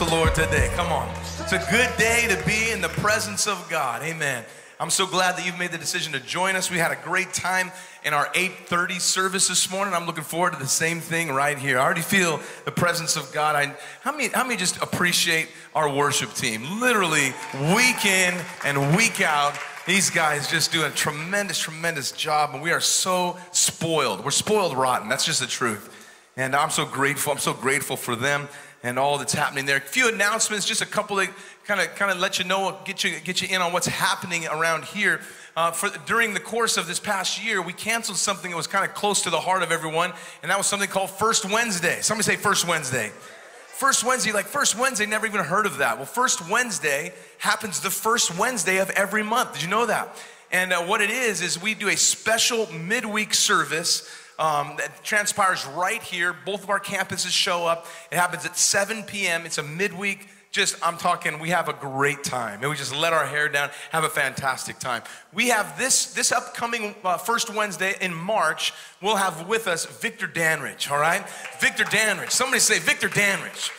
the Lord today. Come on. It's a good day to be in the presence of God. Amen. I'm so glad that you've made the decision to join us. We had a great time in our 8:30 service this morning. I'm looking forward to the same thing right here. I already feel the presence of God. I, how many how many just appreciate our worship team? Literally week in and week out, these guys just do a tremendous tremendous job and we are so spoiled. We're spoiled rotten. That's just the truth. And I'm so grateful. I'm so grateful for them and all that's happening there. A few announcements, just a couple that kind of kind of let you know, get you get you in on what's happening around here. Uh, for during the course of this past year, we canceled something that was kind of close to the heart of everyone, and that was something called First Wednesday. Somebody say First Wednesday. First Wednesday, like First Wednesday, never even heard of that. Well, First Wednesday happens the first Wednesday of every month. Did you know that? And uh, what it is, is we do a special midweek service um, that transpires right here. Both of our campuses show up. It happens at 7 p.m. It's a midweek. Just, I'm talking, we have a great time. And we just let our hair down, have a fantastic time. We have this, this upcoming uh, first Wednesday in March, we'll have with us Victor Danridge, all right? Victor Danridge. Somebody say Victor Danridge.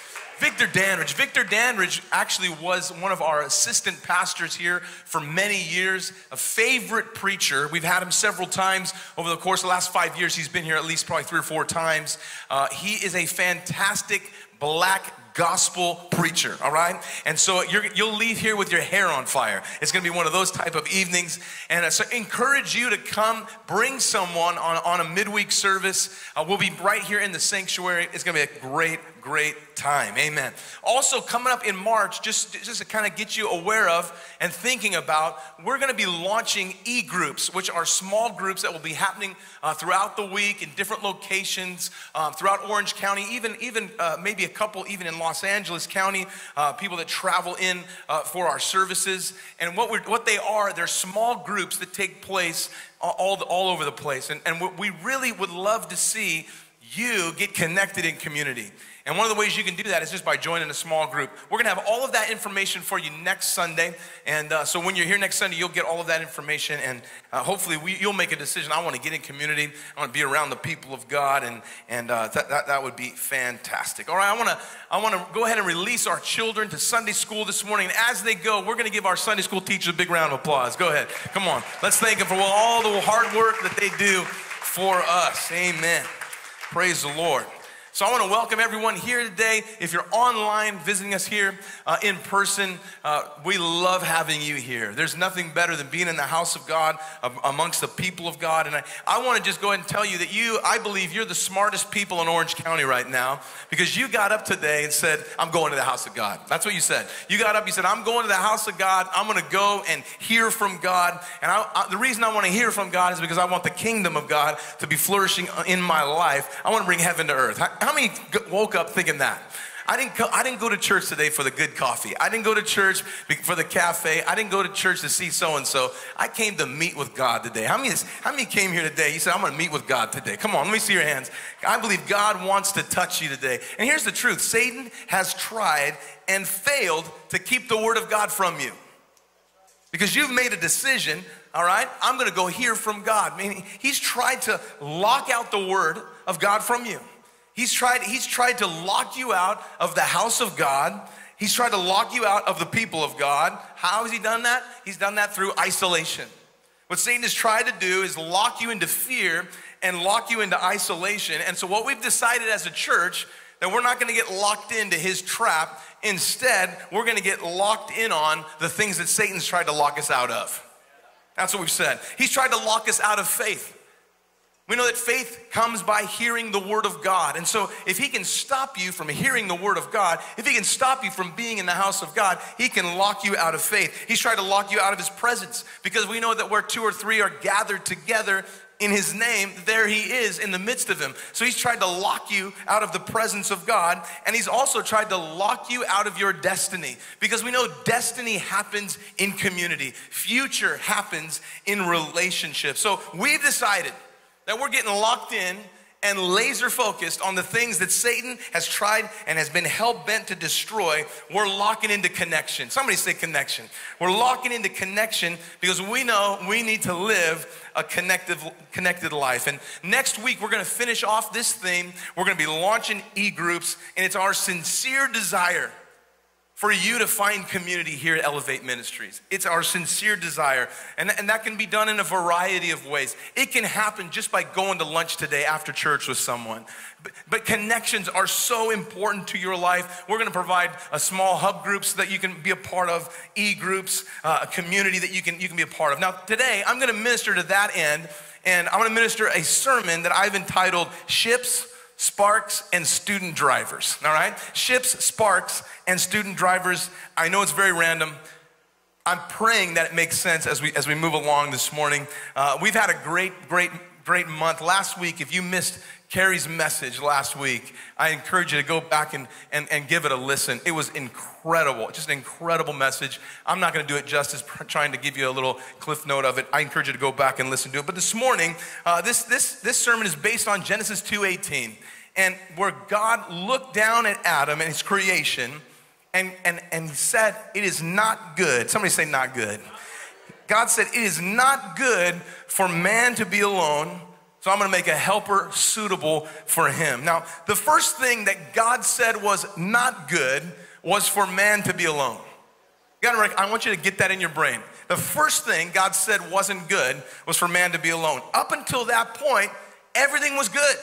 Victor Danridge. Victor Danridge actually was one of our assistant pastors here for many years, a favorite preacher. We've had him several times over the course of the last five years. He's been here at least probably three or four times. Uh, he is a fantastic black gospel preacher, all right? And so you will leave here with your hair on fire. It's gonna be one of those type of evenings. And uh, so encourage you to come, bring someone on, on a midweek service. Uh, we'll be right here in the sanctuary. It's gonna be a great, great time. Amen. Also, coming up in March, just, just to kind of get you aware of and thinking about, we're going to be launching e groups, which are small groups that will be happening uh, throughout the week in different locations um, throughout Orange County, even, even uh, maybe a couple even in Los Angeles County, uh, people that travel in uh, for our services. And what, we're, what they are, they're small groups that take place all, all over the place. And, and what we really would love to see you get connected in community. And one of the ways you can do that is just by joining a small group. We're going to have all of that information for you next Sunday. And uh, so when you're here next Sunday, you'll get all of that information. And uh, hopefully, we, you'll make a decision. I want to get in community. I want to be around the people of God. And, and uh, that, that, that would be fantastic. All right, I want to I want to go ahead and release our children to Sunday school this morning. And as they go, we're going to give our Sunday school teachers a big round of applause. Go ahead. Come on. Let's thank them for all the hard work that they do for us. Amen. Praise the Lord. So I want to welcome everyone here today. If you're online visiting us here uh, in person, uh, we love having you here. There's nothing better than being in the house of God amongst the people of God. And I, I want to just go ahead and tell you that you, I believe you're the smartest people in Orange County right now because you got up today and said, I'm going to the house of God. That's what you said. You got up, you said, I'm going to the house of God. I'm going to go and hear from God. And I, I, the reason I want to hear from God is because I want the kingdom of God to be flourishing in my life. I want to bring heaven to earth. How many woke up thinking that? I didn't, go, I didn't go to church today for the good coffee. I didn't go to church for the cafe. I didn't go to church to see so and so. I came to meet with God today. How many, how many came here today? You said, I'm going to meet with God today. Come on, let me see your hands. I believe God wants to touch you today. And here's the truth Satan has tried and failed to keep the word of God from you because you've made a decision all right? I'm gonna go hear from God. I mean, he's tried to lock out the word of God from you. He's tried, he's tried to lock you out of the house of God. He's tried to lock you out of the people of God. How has he done that? He's done that through isolation. What Satan has tried to do is lock you into fear and lock you into isolation. And so, what we've decided as a church that we're not going to get locked into his trap. Instead, we're going to get locked in on the things that Satan's tried to lock us out of. That's what we've said. He's tried to lock us out of faith. We know that faith comes by hearing the word of God. And so, if he can stop you from hearing the word of God, if he can stop you from being in the house of God, he can lock you out of faith. He's tried to lock you out of his presence because we know that where two or three are gathered together in his name, there he is in the midst of Him. So he's tried to lock you out of the presence of God, and he's also tried to lock you out of your destiny because we know destiny happens in community, future happens in relationships. So we've decided that we're getting locked in and laser focused on the things that Satan has tried and has been hell bent to destroy, we're locking into connection. Somebody say connection. We're locking into connection because we know we need to live a connected, connected life. And next week, we're to finish off this theme. We're to be launching e groups, and it's our sincere desire for you to find community here at Elevate Ministries. It's our sincere desire, and, and that can be done in a variety of ways. It can happen just by going to lunch today after church with someone. But, but connections are so important to your life. We're gonna provide a small hub group so that you can be a part of, e groups, uh, a community that you can, you can be a part of. Now, today, I'm gonna minister to that end, and I'm gonna minister a sermon that I've entitled Ships sparks, and student drivers, all right? Ships, sparks, and student drivers. I know it's very random. I'm praying that it makes sense as we, as we move along this morning. Uh, we've had a great, great, great month. Last week, if you missed Carrie's message last week. I encourage you to go back and, and, and give it a listen. It was incredible, just an incredible message. I'm not going to do it justice trying to give you a little cliff note of it. I encourage you to go back and listen to it. But this morning, uh, this, this, this sermon is based on Genesis 2.18 and where God looked down at Adam and his creation and, and, and said, it is not good. Somebody say not good. God said, it is not good for man to be alone so I'm gonna make a helper suitable for him. Now, the first thing that God said was not good was for man to be alone. You gotta, I want you to get that in your brain. The first thing God said wasn't good was for man to be alone. Up until that point, everything was good.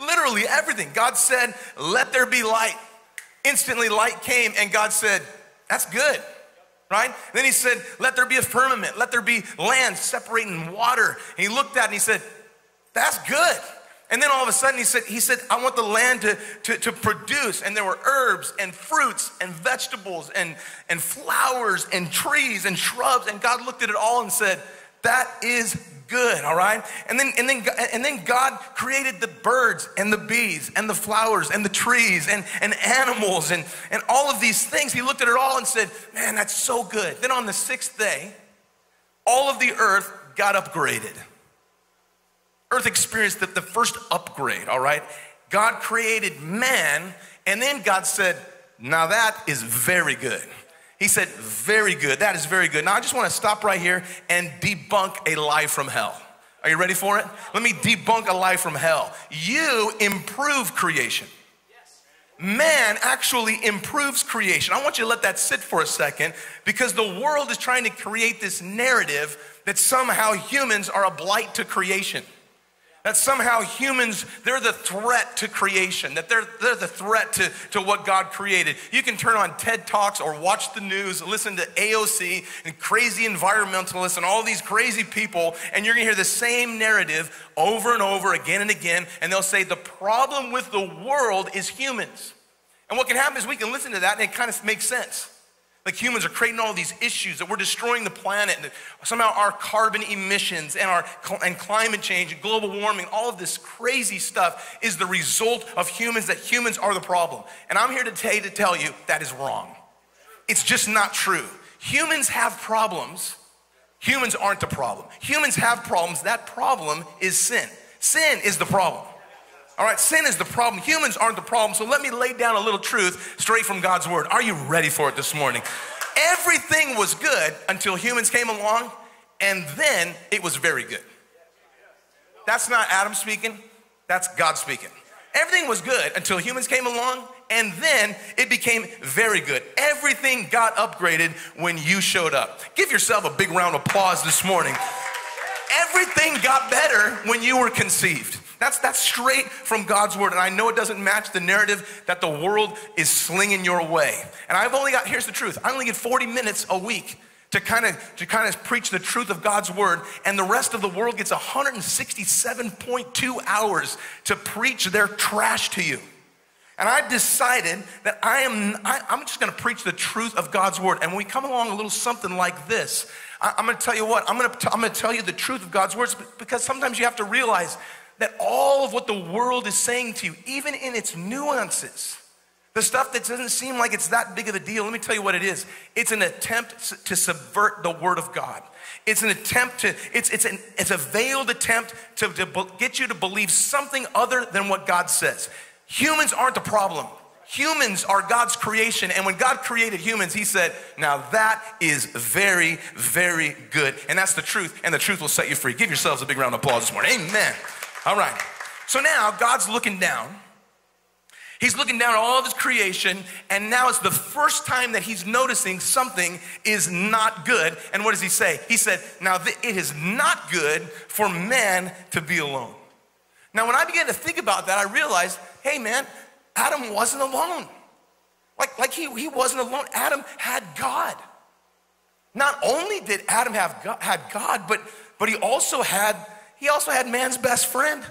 Literally everything. God said, let there be light. Instantly light came and God said, that's good right? Then he said, Let there be a firmament, let there be land separating water. And he looked at it and he said, that's good. And then all of a sudden he said, he said, I want the land to, to, to, produce. And there were herbs and fruits and vegetables and, and flowers and trees and shrubs. And God looked at it all and said, that is good, all right? And then, and then, and then God created the birds and the bees and the flowers and the trees and, and animals and, and all of these things. He looked at it all and said, man, that's so good. Then on the sixth day, all of the earth got upgraded. Earth experienced the, the first upgrade, all right? God created man, and then God said, Now that is very good. He said, Very good. That is very good. Now I just want to stop right here and debunk a lie from hell. Are you ready for it? Let me debunk a lie from hell. You improve creation. Man actually improves creation. I want you to let that sit for a second because the world is trying to create this narrative that somehow humans are a blight to creation that somehow humans, they're the threat to creation, that they're, they're the threat to, to what God created. You can turn on TED Talks or watch the news, listen to AOC and crazy environmentalists and all these crazy people, and you're gonna hear the same narrative over and over again and again, and they'll say the problem with the world is humans. And what can happen is we can listen to that and it kind of makes sense. Like humans are creating all these issues that we're destroying the planet and somehow our carbon emissions and our and climate change and global warming, all of this crazy stuff is the result of humans, that humans are the problem. And I'm here today to tell you that is wrong. It's just not true. Humans have problems. Humans aren't the problem. Humans have problems. That problem is sin. Sin is the problem. All right, sin is the problem. Humans aren't the problem. So let me lay down a little truth straight from God's word. Are you ready for it this morning? Everything was good until humans came along, and then it was very good. That's not Adam speaking, that's God speaking. Everything was good until humans came along, and then it became very good. Everything got upgraded when you showed up. Give yourself a big round of applause this morning. Everything got better when you were conceived. That's, that's straight from God's word. And I know it doesn't match the narrative that the world is slinging your way. And I've only got, here's the truth I only get 40 minutes a week to kind of to kind of preach the truth of God's word and the rest of the world gets 167.2 hours to preach their trash to you. And I decided that I am I, am just going to preach the truth of God's word and when we come along a little something like this I, am going to tell you what I'm going to I'm going to tell you the truth of God's words because sometimes you have to realize that all of what the world is saying to you, even in its nuances, the stuff that doesn't seem like it's that big of a deal, let me tell you what it is. It's an attempt to subvert the word of God. It's an attempt to, it's, it's, an, it's a veiled attempt to, to get you to believe something other than what God says. Humans aren't the problem. Humans are God's creation. And when God created humans, He said, Now that is very, very good. And that's the truth. And the truth will set you free. Give yourselves a big round of applause this morning. Amen. All right. So now God's looking down He's looking down at all of his creation, and now it's the first time that he's noticing something is not good. And what does he say? He said, Now it is not good for man to be alone. Now, when I began to think about that, I realized, hey man, Adam wasn't alone. Like, like he, he wasn't alone. Adam had God. Not only did Adam have God, had God, but, but he also had he also had man's best friend.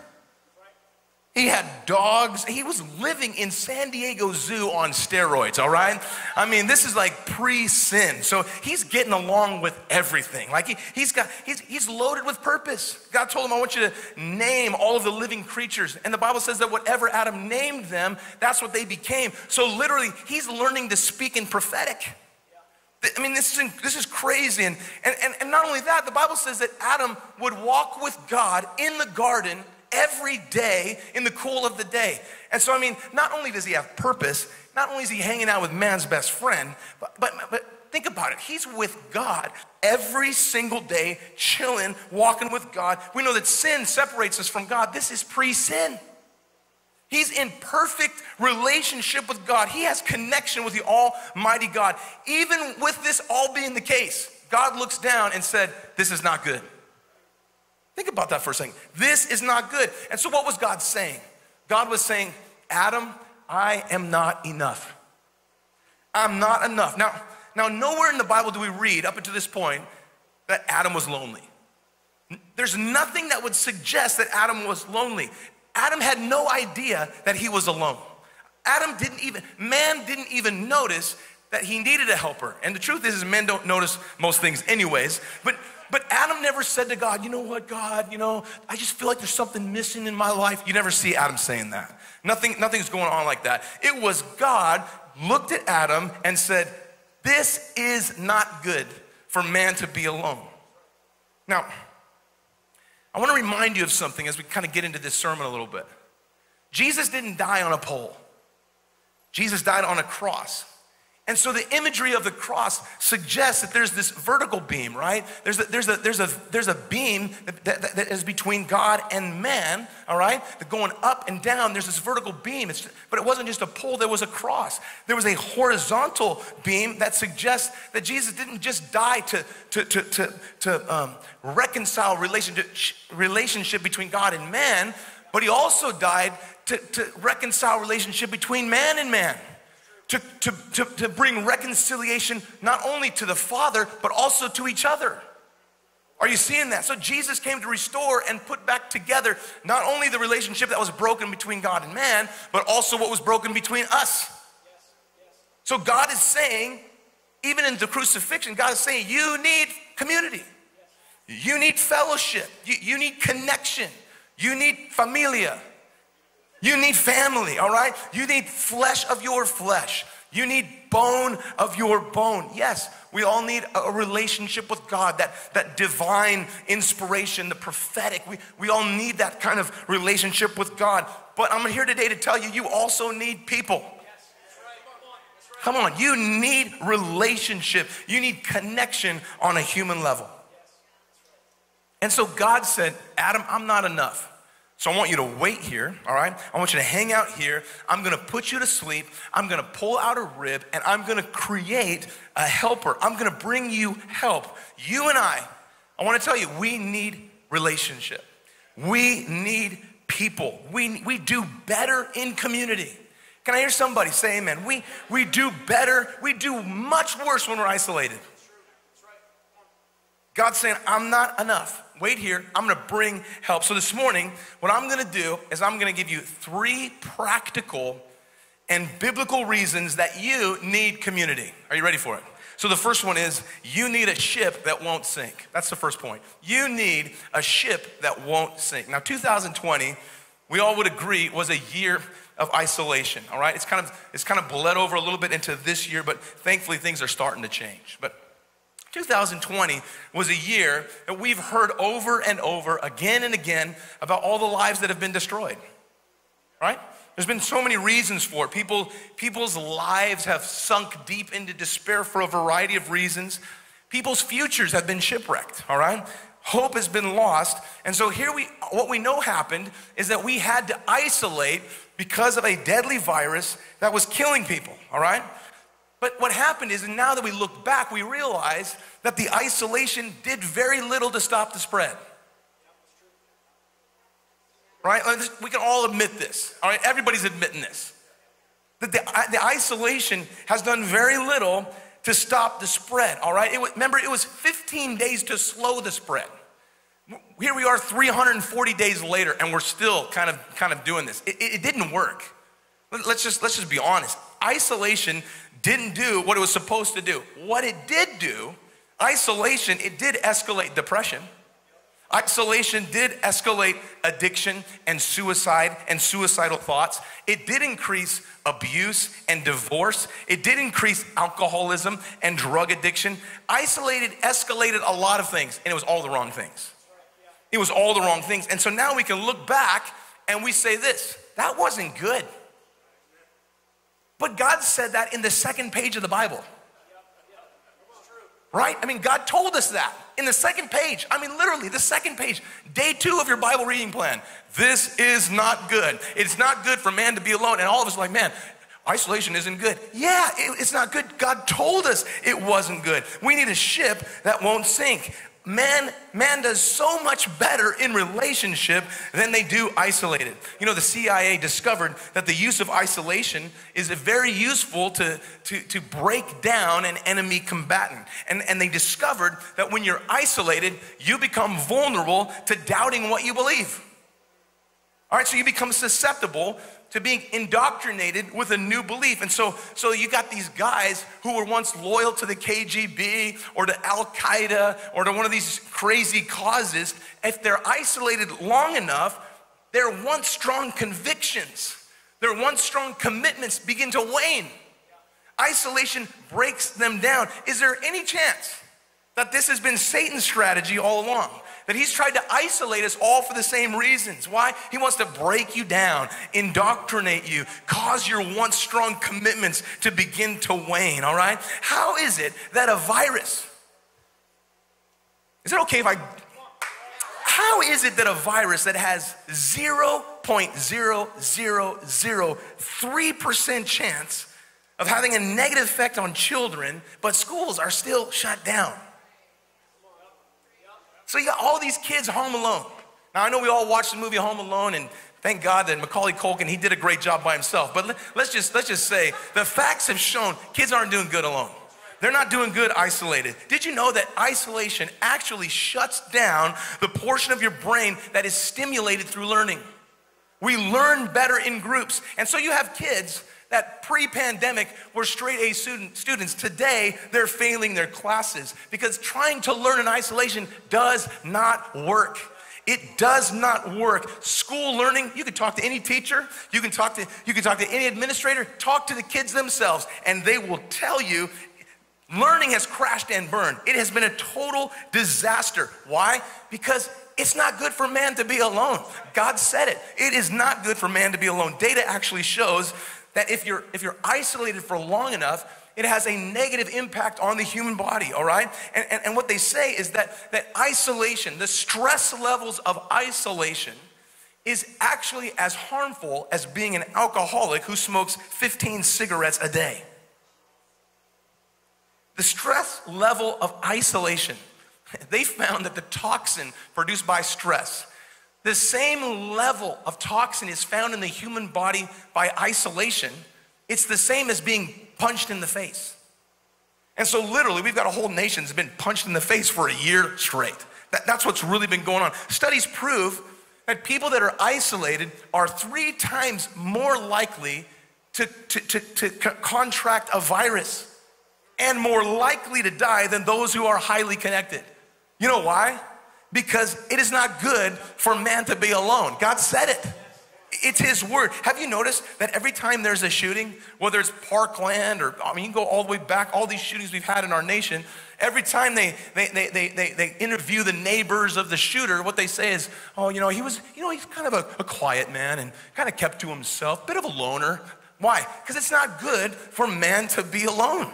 He had dogs. He was living in San Diego Zoo on steroids, all right? I mean, this is like pre-sin. So he's getting along with everything. Like he, he's got, he's, he's loaded with purpose. God told him, I want you to name all of the living creatures. And the Bible says that whatever Adam named them, that's what they became. So literally, he's learning to speak in prophetic. I mean, this is, this is crazy. And, and, and not only that, the Bible says that Adam would walk with God in the garden every day in the cool of the day. And so, I mean, not only does he have purpose, not only is he hanging out with man's best friend, but, but, but think about it. He's with God every single day, chilling, walking with God. We know that sin separates us from God. This is pre sin. He's in perfect relationship with God. He has connection with the Almighty God. Even with this all being the case, God looks down and said, This is not good. Think about that for a second. This is not good. And so, what was God saying? God was saying, Adam, I am not enough. I'm not enough. Now, now, nowhere in the Bible do we read up until this point that Adam was lonely. There's nothing that would suggest that Adam was lonely. Adam had no idea that he was alone. Adam didn't even, man didn't even notice that he needed a helper. And the truth is, is men don't notice most things anyways. But but Adam never said to God, you know what, God, you know, I just feel like there's something missing in my life. You never see Adam saying that. Nothing, nothing's going on like that. It was God looked at Adam and said, This is not good for man to be alone. Now, I want to remind you of something as we kind of get into this sermon a little bit. Jesus didn't die on a pole, Jesus died on a cross. And so the imagery of the cross suggests that there's this vertical beam, right? There's a, there's a, there's a, there's a beam that, that, that is between God and man, all right? The going up and down, there's this vertical beam. It's, but it wasn't just a pole, there was a cross. There was a horizontal beam that suggests that Jesus didn't just die to, to, to, to, to um, reconcile relationship, relationship between God and man, but he also died to, to reconcile relationship between man and man to, to, to, to bring reconciliation not only to the Father, but also to each other. Are you seeing that? So Jesus came to restore and put back together not only the relationship that was broken between God and man, but also what was broken between us. So God is saying, even in the crucifixion, God is saying, you need community. You need fellowship. You, you need connection. You need familia. You need family, all right? You need flesh of your flesh. You need bone of your bone. Yes, we all need a relationship with God, that, that divine inspiration, the prophetic. We, we all need that kind of relationship with God. But I'm here today to tell you, you also need people. Come on, you need relationship. You need connection on a human level. And so God said, Adam, I'm not enough. So I want you to wait here, all right? I want you to hang out here. I'm gonna put you to sleep. I'm gonna pull out a rib and I'm gonna create a helper. I'm gonna bring you help. You and I, I wanna tell you, we need relationship. We need people. We, we do better in community. Can I hear somebody say amen? We, we do better, we do much worse when we're isolated. God's saying, I'm not enough wait here. I'm gonna bring help. So this morning, what I'm gonna do is I'm gonna give you three practical and biblical reasons that you need community. Are you ready for it? So the first one is you need a ship that won't sink. That's the first point. You need a ship that won't sink. Now, 2020, we all would agree, was a year of isolation. All right, it's kind of it's kind of bled over a little bit into this year, but thankfully things are starting to change. But 2020 was a year that we've heard over and over again and again about all the lives that have been destroyed. Right? There's been so many reasons for it. People, people's lives have sunk deep into despair for a variety of reasons. People's futures have been shipwrecked, all right? Hope has been lost. And so here we what we know happened is that we had to isolate because of a deadly virus that was killing people, all right? But what happened is, now that we look back, we realize that the isolation did very little to stop the spread. Right? We can all admit this. All right? Everybody's admitting this. That the, the isolation has done very little to stop the spread. All right? It remember, it was 15 days to slow the spread. Here we are 340 days later, and we're still kind of, kind of doing this. It, it didn't work. Let's just, let's just be honest. Isolation didn't do what it was supposed to do. What it did do, isolation, it did escalate depression. Isolation did escalate addiction and suicide and suicidal thoughts. It did increase abuse and divorce. It did increase alcoholism and drug addiction. Isolated escalated a lot of things, and it was all the wrong things. It was all the wrong things. And so now we can look back and we say this that wasn't good. But God said that in the second page of the Bible. Right? I mean, God told us that in the second page. I mean, literally, the second page, day two of your Bible reading plan. This is not good. It's not good for man to be alone. And all of us like, man, isolation isn't good. Yeah, it, it's not good. God told us it wasn't good. We need a ship that won't sink man man does so much better in relationship than they do isolated. You know the cia discovered that the use of isolation is very useful to, to, to break down an enemy combatant. And, and they discovered that when you're isolated you become vulnerable to doubting what you believe. All right so you become susceptible to being indoctrinated with a new belief. And so, so you got these guys who were once loyal to the KGB or to Al Qaeda or to one of these crazy causes. If they're isolated long enough, their once strong convictions, their once strong commitments begin to wane. Isolation breaks them down. Is there any chance that this has been Satan's strategy all along? That he's tried to isolate us all for the same reasons. Why? He wants to break you down, indoctrinate you, cause your once strong commitments to begin to wane, all right? How is it that a virus, is it okay if I, how is it that a virus that has 0.0003% chance of having a negative effect on children, but schools are still shut down? So you got all these kids home alone. Now I know we all watched the movie Home Alone and thank God that Macaulay Culkin, he did a great job by himself. But let's just, let's just say the facts have shown kids aren't doing good alone. They're not doing good isolated. Did you know that isolation actually shuts down the portion of your brain that is stimulated through learning? We learn better in groups. And so you have kids that pre-pandemic were straight A student, students. Today, they're failing their classes because trying to learn in isolation does not work. It does not work. School learning, you can talk to any teacher, you can talk to you can talk to any administrator, talk to the kids themselves and they will tell you learning has crashed and burned. It has been a total disaster. Why? Because it's not good for man to be alone. God said it. It is not good for man to be alone. Data actually shows that if you're, if you're isolated for long enough, it has a negative impact on the human body, all right? And, and, and what they say is that, that isolation, the stress levels of isolation, is actually as harmful as being an alcoholic who smokes 15 cigarettes a day. The stress level of isolation, they found that the toxin produced by stress the same level of toxin is found in the human body by isolation. It's the same as being punched in the face. And so, literally, we've got a whole nation that's been punched in the face for a year straight. That, that's what's really been going on. Studies prove that people that are isolated are three times more likely to, to, to, to contract a virus and more likely to die than those who are highly connected. You know why? Because it is not good for man to be alone. God said it. It's his word. Have you noticed that every time there's a shooting, whether it's Parkland or, I mean, you can go all the way back, all these shootings we've had in our nation, every time they, they, they, they, they, they interview the neighbors of the shooter, what they say is, oh, you know, he was, you know, he's kind of a, a quiet man and kind of kept to himself, bit of a loner. Why? Because it's not good for man to be alone.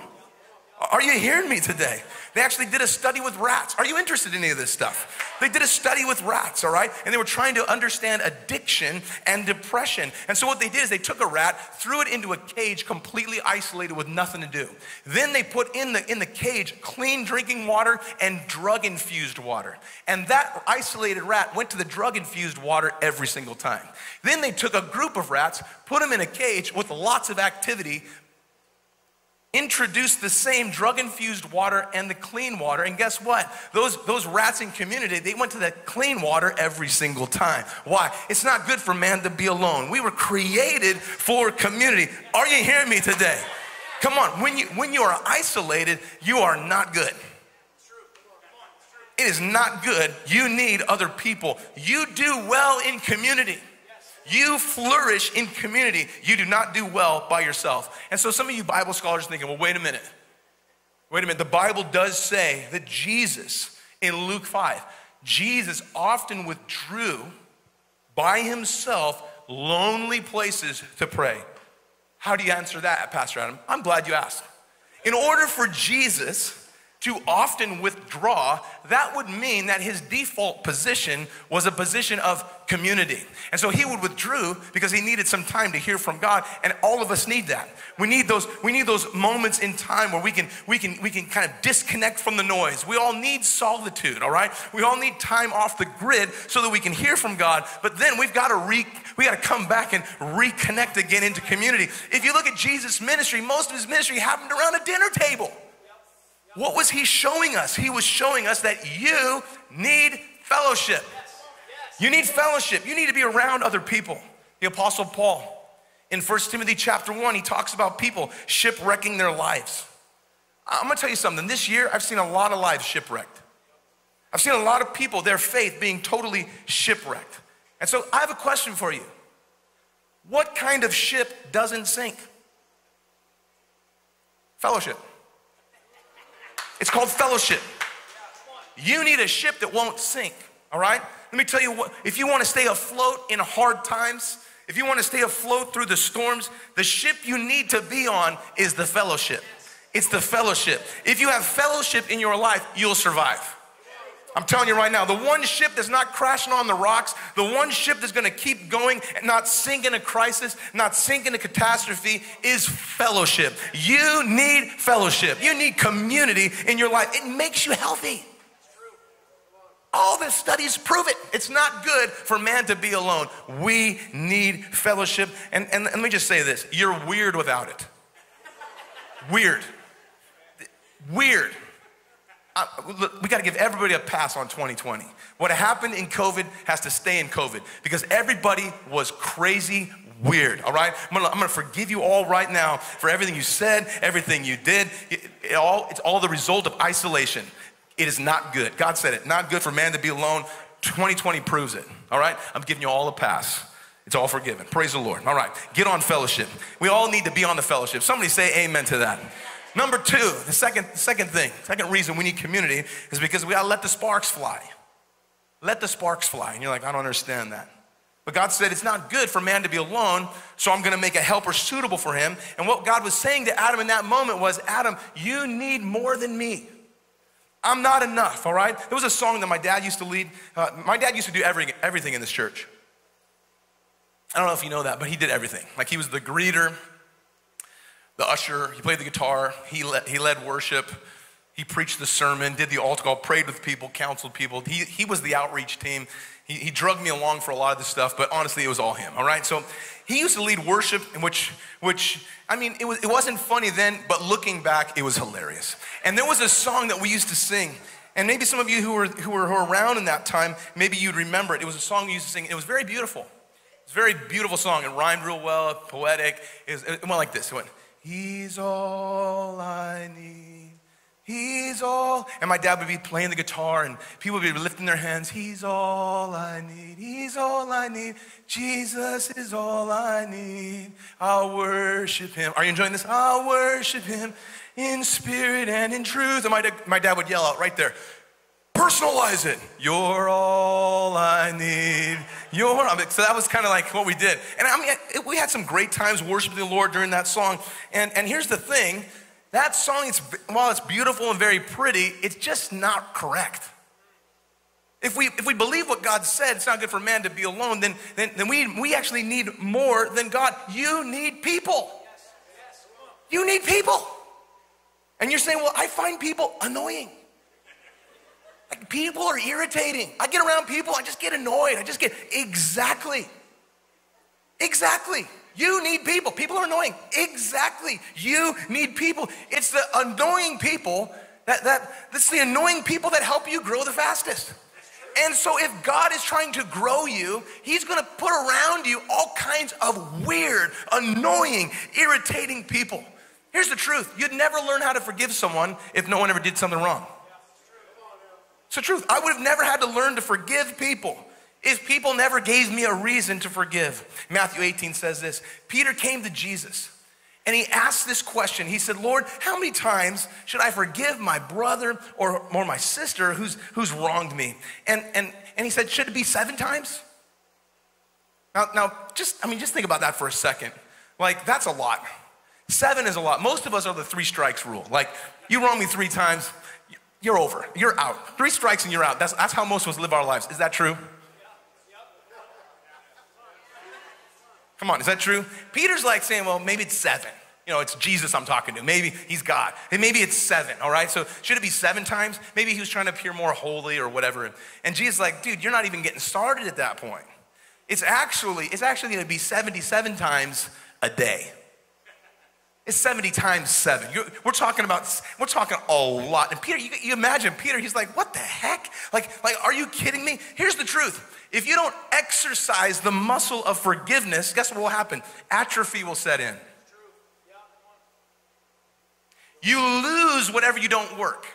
Are you hearing me today? They actually did a study with rats. Are you interested in any of this stuff? They did a study with rats, all right? And they were trying to understand addiction and depression. And so what they did is they took a rat, threw it into a cage completely isolated with nothing to do. Then they put in the in the cage clean drinking water and drug infused water. And that isolated rat went to the drug infused water every single time. Then they took a group of rats, put them in a cage with lots of activity, introduced the same drug infused water and the clean water. And guess what? Those, those rats in community, they went to the clean water every single time. Why? It's not good for man to be alone. We were created for community. Are you hearing me today? Come on, when you, when you are isolated, you are not good. It is not good. You need other people. You do well in community. You flourish in community. You do not do well by yourself. And so some of you Bible scholars thinking, well, wait a minute. Wait a minute. The Bible does say that Jesus, in Luke 5, Jesus often withdrew by himself lonely places to pray. How do you answer that, Pastor Adam? I'm glad you asked. In order for Jesus to often withdraw, that would mean that his default position was a position of community. And so he would withdrew because he needed some time to hear from God, and all of us need that. We need those we need those moments in time where we can we can we can kind of disconnect from the noise. We all need solitude, all right? We all need time off the grid so that we can hear from God, but then we've got to re we got to come back and reconnect again into community. If you look at Jesus' ministry, most of his ministry happened around a dinner table. What was he showing us? He was showing us that you need fellowship. You need fellowship. You need to be around other people. The Apostle Paul, in 1 Timothy chapter 1, he talks about people shipwrecking their lives. I'm gonna tell you something. This year, I've seen a lot of lives shipwrecked. I've seen a lot of people, their faith being totally shipwrecked. And so I have a question for you. What kind of ship doesn't sink? Fellowship. It's called fellowship. You need a ship that won't sink, all right? Let me tell you what, if you want to stay afloat in hard times, if you want to stay afloat through the storms, the ship you need to be on is the fellowship. It's the fellowship. If you have fellowship in your life, you'll survive. I'm telling you right now, the one ship that's not crashing on the rocks, the one ship that's gonna keep going and not sink in a crisis, not sink in a catastrophe is fellowship. You need fellowship. You need community in your life. It makes you healthy. All the studies prove it. It's not good for man to be alone. We need fellowship. And, and, and let me just say this you're weird without it. Weird. Weird we got to give everybody a pass on 2020. What happened in COVID has to stay in COVID because everybody was crazy weird, all right? I'm gonna, I'm gonna forgive you all right now for everything you said, everything you did. It, it all, it's all the result of isolation. It is not good. God said it, not good for man to be alone. 2020 proves it, all right? I'm giving you all a pass. It's all forgiven. Praise the Lord. All right, get on fellowship. We all need to be on the fellowship. Somebody say amen to that. Number two, the second, second thing, second reason we need community is because we gotta let the sparks fly. Let the sparks fly. And you're like, I don't understand that. But God said it's not good for man to be alone, so I'm gonna make a helper suitable for him. And what God was saying to Adam in that moment was, Adam, you need more than me. I'm not enough, all right? There was a song that my dad used to lead. Uh, my dad used to do every, everything in this church. I don't know if you know that, but he did everything. Like he was the greeter, the usher, he played the guitar, he led, he led worship, he preached the sermon, did the altar call, prayed with people, counseled people. He, he was the outreach team. He, he drugged me along for a lot of this stuff, but honestly, it was all him, all right? So he used to lead worship, in which, which I mean, it, was, it wasn't funny then, but looking back, it was hilarious. And there was a song that we used to sing, and maybe some of you who were, who were, who were around in that time, maybe you'd remember it. It was a song we used to sing. It was very beautiful. It's a very beautiful song. It rhymed real well, poetic. It, was, it went like this. It went, He's all I need. He's all. And my dad would be playing the guitar and people would be lifting their hands. He's all I need. He's all I need. Jesus is all I need. I'll worship him. Are you enjoying this? I'll worship him in spirit and in truth. And my, my dad would yell out right there, personalize it. You're all I need. You're, so that was kind of like what we did. And I mean, we had some great times worshiping the Lord during that song. And, and here's the thing that song, it's, while it's beautiful and very pretty, it's just not correct. If we, if we believe what God said, it's not good for man to be alone, then, then, then we, we actually need more than God. You need people. You need people. And you're saying, well, I find people annoying. Like people are irritating. I get around people, I just get annoyed. I just get, exactly. Exactly. You need people. People are annoying. Exactly. You need people. It's the annoying people that, that, that's the annoying people that help you grow the fastest. And so, if God is trying to grow you, He's gonna put around you all kinds of weird, annoying, irritating people. Here's the truth you'd never learn how to forgive someone if no one ever did something wrong. It's the truth. I would have never had to learn to forgive people if people never gave me a reason to forgive. Matthew 18 says this Peter came to Jesus and he asked this question. He said, Lord, how many times should I forgive my brother or, or my sister who's, who's wronged me? And, and, and he said, Should it be seven times? Now, now, just, I mean, just think about that for a second. Like, that's a lot. Seven is a lot. Most of us are the three strikes rule. Like, you wrong me three times, you're over, you're out. Three strikes and you're out. That's, that's how most of us live our lives. Is that true? Come on, is that true? Peter's like saying, well, maybe it's seven. You know, it's Jesus I'm talking to. Maybe he's God. And maybe it's seven, all right? So should it be seven times? Maybe he was trying to appear more holy or whatever. And Jesus like, dude, you're not even getting started at that point. It's actually, it's actually gonna be 77 times a day. It's 70 times seven. You're, we're talking about, we're talking a lot. And Peter, you, you imagine Peter, he's like, what the heck? Like, like, are you kidding me? Here's the truth. If you don't exercise the muscle of forgiveness, guess what will happen? Atrophy will set in. You lose whatever you don't work.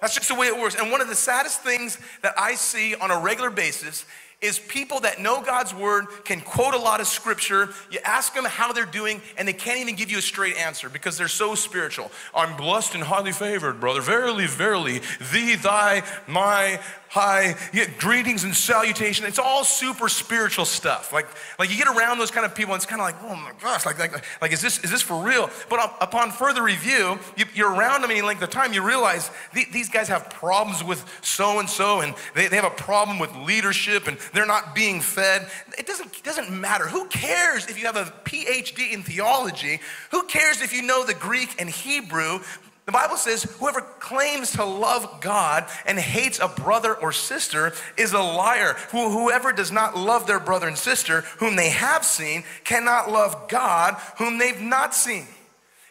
That's just the way it works. And one of the saddest things that I see on a regular basis is people that know God's word, can quote a lot of scripture. You ask them how they're doing, and they can't even give you a straight answer because they're so spiritual. I'm blessed and highly favored, brother. Verily, verily, thee, thy, my, hi, greetings and salutation. It's all super spiritual stuff. Like, like you get around those kind of people, and it's kind of like, oh my gosh, like, like, like is this is this for real? But upon further review, you, are around them any length of time, you realize these guys have problems with so and so, and they, they have a problem with leadership, and they're not being fed. It doesn't doesn't matter. Who cares if you have a PhD in theology? Who cares if you know the Greek and Hebrew? The Bible says whoever claims to love God and hates a brother or sister is a liar. Whoever does not love their brother and sister whom they have seen cannot love God whom they've not seen.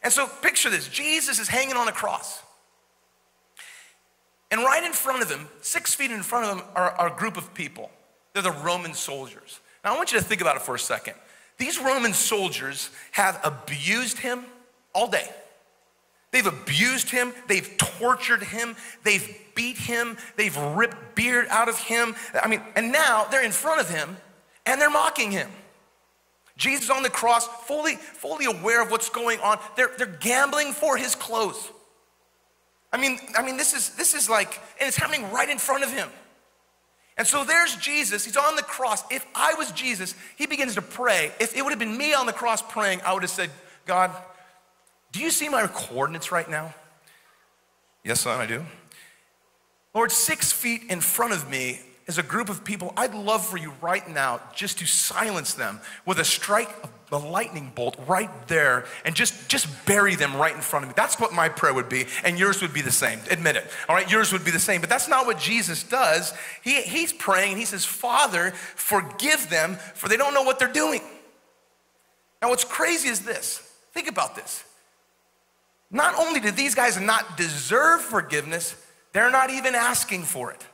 And so picture this Jesus is hanging on a cross. And right in front of him, six feet in front of him, are, are a group of people. They're the Roman soldiers. Now I want you to think about it for a second. These Roman soldiers have abused him all day. They've abused him, they've tortured him, they've beat him, they've ripped beard out of him. I mean, and now they're in front of him and they're mocking him. Jesus on the cross, fully, fully aware of what's going on. They're, they're gambling for his clothes. I mean, I mean, this is this is like, and it's happening right in front of him. And so there's Jesus, he's on the cross. If I was Jesus, he begins to pray. If it would have been me on the cross praying, I would have said, God, do you see my coordinates right now? Yes, son, I do. Lord, six feet in front of me is a group of people. I'd love for you right now just to silence them with a strike of the lightning bolt right there and just, just bury them right in front of me. That's what my prayer would be, and yours would be the same. Admit it. All right, yours would be the same. But that's not what Jesus does. He, he's praying and he says, Father, forgive them, for they don't know what they're doing. Now, what's crazy is this think about this. Not only do these guys not deserve forgiveness, they're not even asking for it.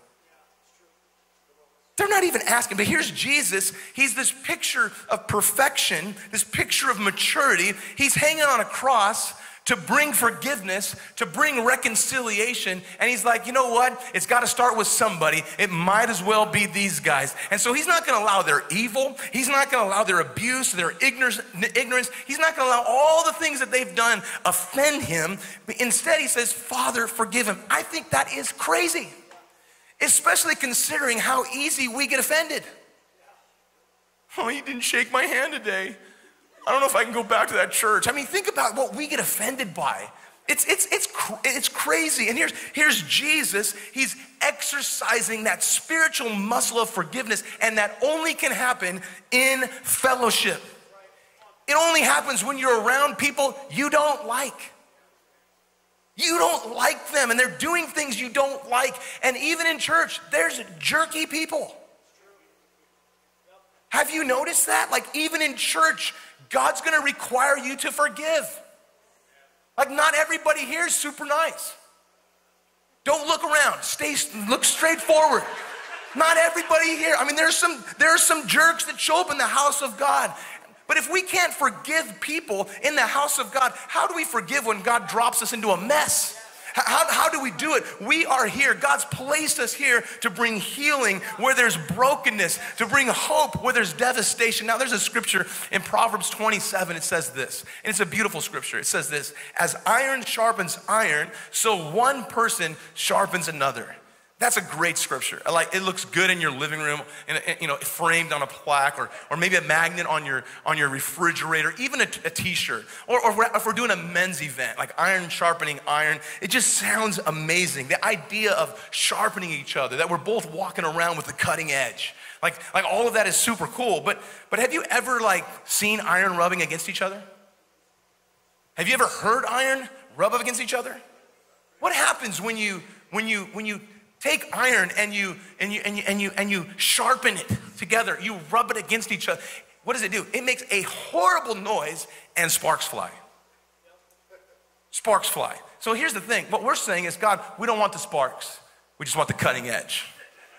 They're not even asking, but here's Jesus. He's this picture of perfection, this picture of maturity. He's hanging on a cross to bring forgiveness, to bring reconciliation. And he's like, you know what? It's got to start with somebody. It might as well be these guys. And so he's not going to allow their evil. He's not going to allow their abuse, their ignorance. He's not going to allow all the things that they've done offend him. But instead, he says, Father, forgive him. I think that is crazy, especially considering how easy we get offended. Oh, he didn't shake my hand today. I don't know if I can go back to that church. I mean, think about what we get offended by. It's, it's, it's, it's crazy. And here's, here's Jesus. He's exercising that spiritual muscle of forgiveness, and that only can happen in fellowship. It only happens when you're around people you don't like. You don't like them, and they're doing things you don't like. And even in church, there's jerky people. Have you noticed that? Like, even in church, God's gonna require you to forgive. Like, not everybody here is super nice. Don't look around. Stay, look straight forward. Not everybody here. I mean, there's some, there are some jerks that show up in the house of God. But if we can't forgive people in the house of God, how do we forgive when God drops us into a mess? How, how do we do it? We are here. God's placed us here to bring healing where there's brokenness, to bring hope where there's devastation. Now, there's a scripture in Proverbs 27. It says this, and it's a beautiful scripture. It says this As iron sharpens iron, so one person sharpens another. That's a great scripture. Like it looks good in your living room, and you know, framed on a plaque, or, or maybe a magnet on your on your refrigerator, even a a T-shirt. Or, or if we're doing a men's event, like iron sharpening iron, it just sounds amazing. The idea of sharpening each other, that we're both walking around with the cutting edge. Like, like all of that is super cool. But but have you ever like seen iron rubbing against each other? Have you ever heard iron rub up against each other? What happens when you when you when you take iron and you and you and you and you and you sharpen it together. You rub it against each other. What does it do? It makes a horrible noise and sparks fly. Sparks fly. So here's the thing. What we're saying is, God, we don't want the sparks. We just want the cutting edge.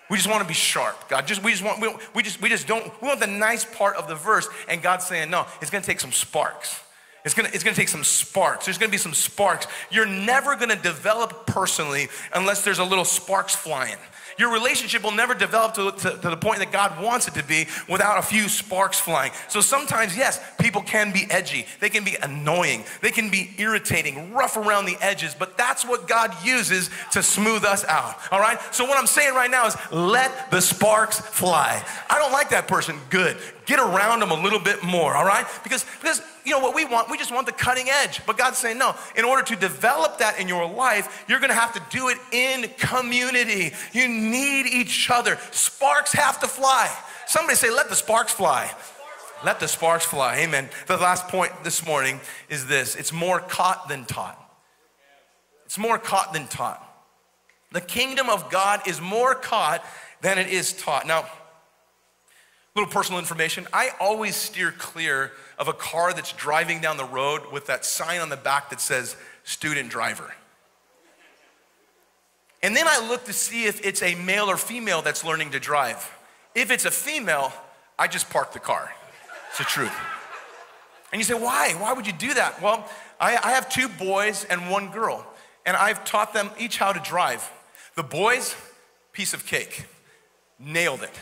We just want to be sharp. God, just we just want we, we just we just don't we want the nice part of the verse and God's saying, "No, it's going to take some sparks." It's gonna, it's gonna take some sparks. There's gonna be some sparks. You're never gonna develop personally unless there's a little sparks flying. Your relationship will never develop to, to, to, the point that God wants it to be without a few sparks flying. So sometimes, yes, people can be edgy. They can be annoying. They can be irritating, rough around the edges, but that's what God uses to smooth us out. All right? So what I'm saying right now is let the sparks fly. I don't like that person. Good. Get around them a little bit more, all right? Because, because you know what we want? We just want the cutting edge. But God's saying, no, in order to develop that in your life, you're gonna have to do it in community. You need each other. Sparks have to fly. Somebody say, let the sparks fly. Let the sparks fly. Amen. The last point this morning is this it's more caught than taught. It's more caught than taught. The kingdom of God is more caught than it is taught. Now, little personal information I always steer clear of a car that's driving down the road with that sign on the back that says student driver. And then I look to see if it's a male or female that's learning to drive. If it's a female, I just park the car. It's the truth. And you say, why? Why would you do that? Well, I, I have two boys and one girl, and I've taught them each how to drive. The boys, piece of cake, nailed it.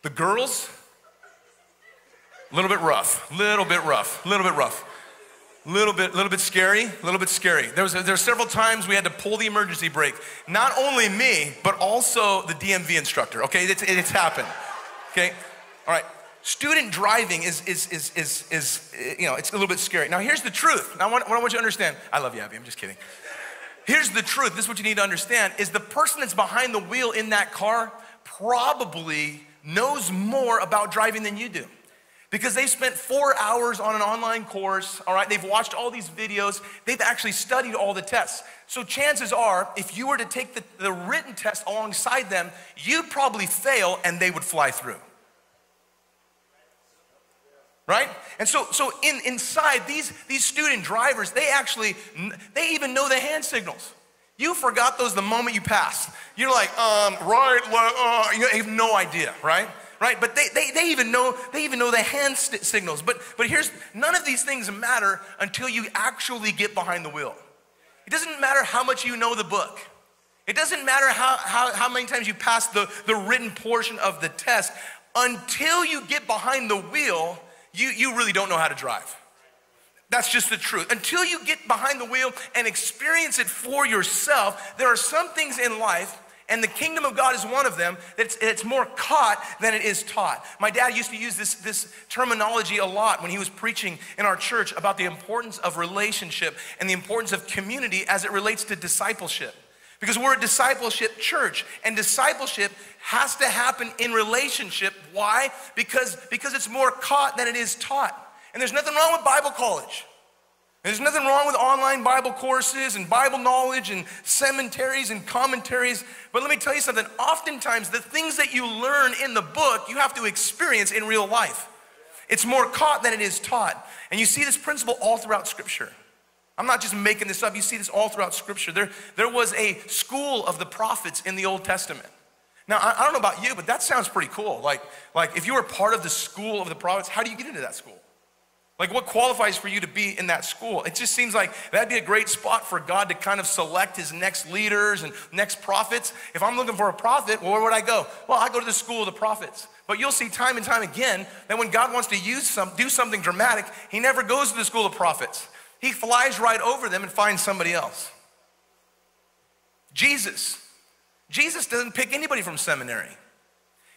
The girls, a little bit rough, little bit rough, little bit rough. Little bit, a little bit scary, a little bit scary. There was there were several times we had to pull the emergency brake. Not only me, but also the DMV instructor. Okay, it's, it's happened. Okay, all right. Student driving is is is is is you know it's a little bit scary. Now here's the truth. Now what, what I want you to understand. I love you, Abby. I'm just kidding. Here's the truth. This is what you need to understand: is the person that's behind the wheel in that car probably knows more about driving than you do because they've spent four hours on an online course, all right? They've watched all these videos, they've actually studied all the tests. So, chances are, if you were to take the, the written test alongside them, you'd probably fail and they would fly through. Right? And so, so in, inside, these, these student drivers, they actually, they even know the hand signals. You forgot those the moment you passed. You're like, um, right, uh, you have no idea, right? Right? But they, they, they even know they even know the hand st- signals. But but here's none of these things matter until you actually get behind the wheel. It doesn't matter how much you know the book. It doesn't matter how, how, how many times you pass the, the written portion of the test. Until you get behind the wheel, you, you really don't know how to drive. That's just the truth. Until you get behind the wheel and experience it for yourself, there are some things in life And the kingdom of God is one of them. It's, it's more caught than it is taught. My dad used to use this, this terminology a lot when he was preaching in our church about the importance of relationship and the importance of community as it relates to discipleship. Because we're a discipleship church, and discipleship has to happen in relationship. Why? Because, because it's more caught than it is taught. And there's nothing wrong with Bible college. There's nothing wrong with online Bible courses and Bible knowledge and cemeteries and commentaries. But let me tell you something. Oftentimes, the things that you learn in the book, you have to experience in real life. It's more caught than it is taught. And you see this principle all throughout Scripture. I'm not just making this up. You see this all throughout Scripture. There, there was a school of the prophets in the Old Testament. Now, I, I don't know about you, but that sounds pretty cool. Like, like if you were part of the school of the prophets, how do you get into that school? Like, what qualifies for you to be in that school? It just seems like that'd be a great spot for God to kind of select his next leaders and next prophets. If I'm looking for a prophet, well, where would I go? Well, I go to the school of the prophets. But you'll see time and time again that when God wants to use some, do something dramatic, he never goes to the school of prophets. He flies right over them and finds somebody else. Jesus. Jesus doesn't pick anybody from seminary.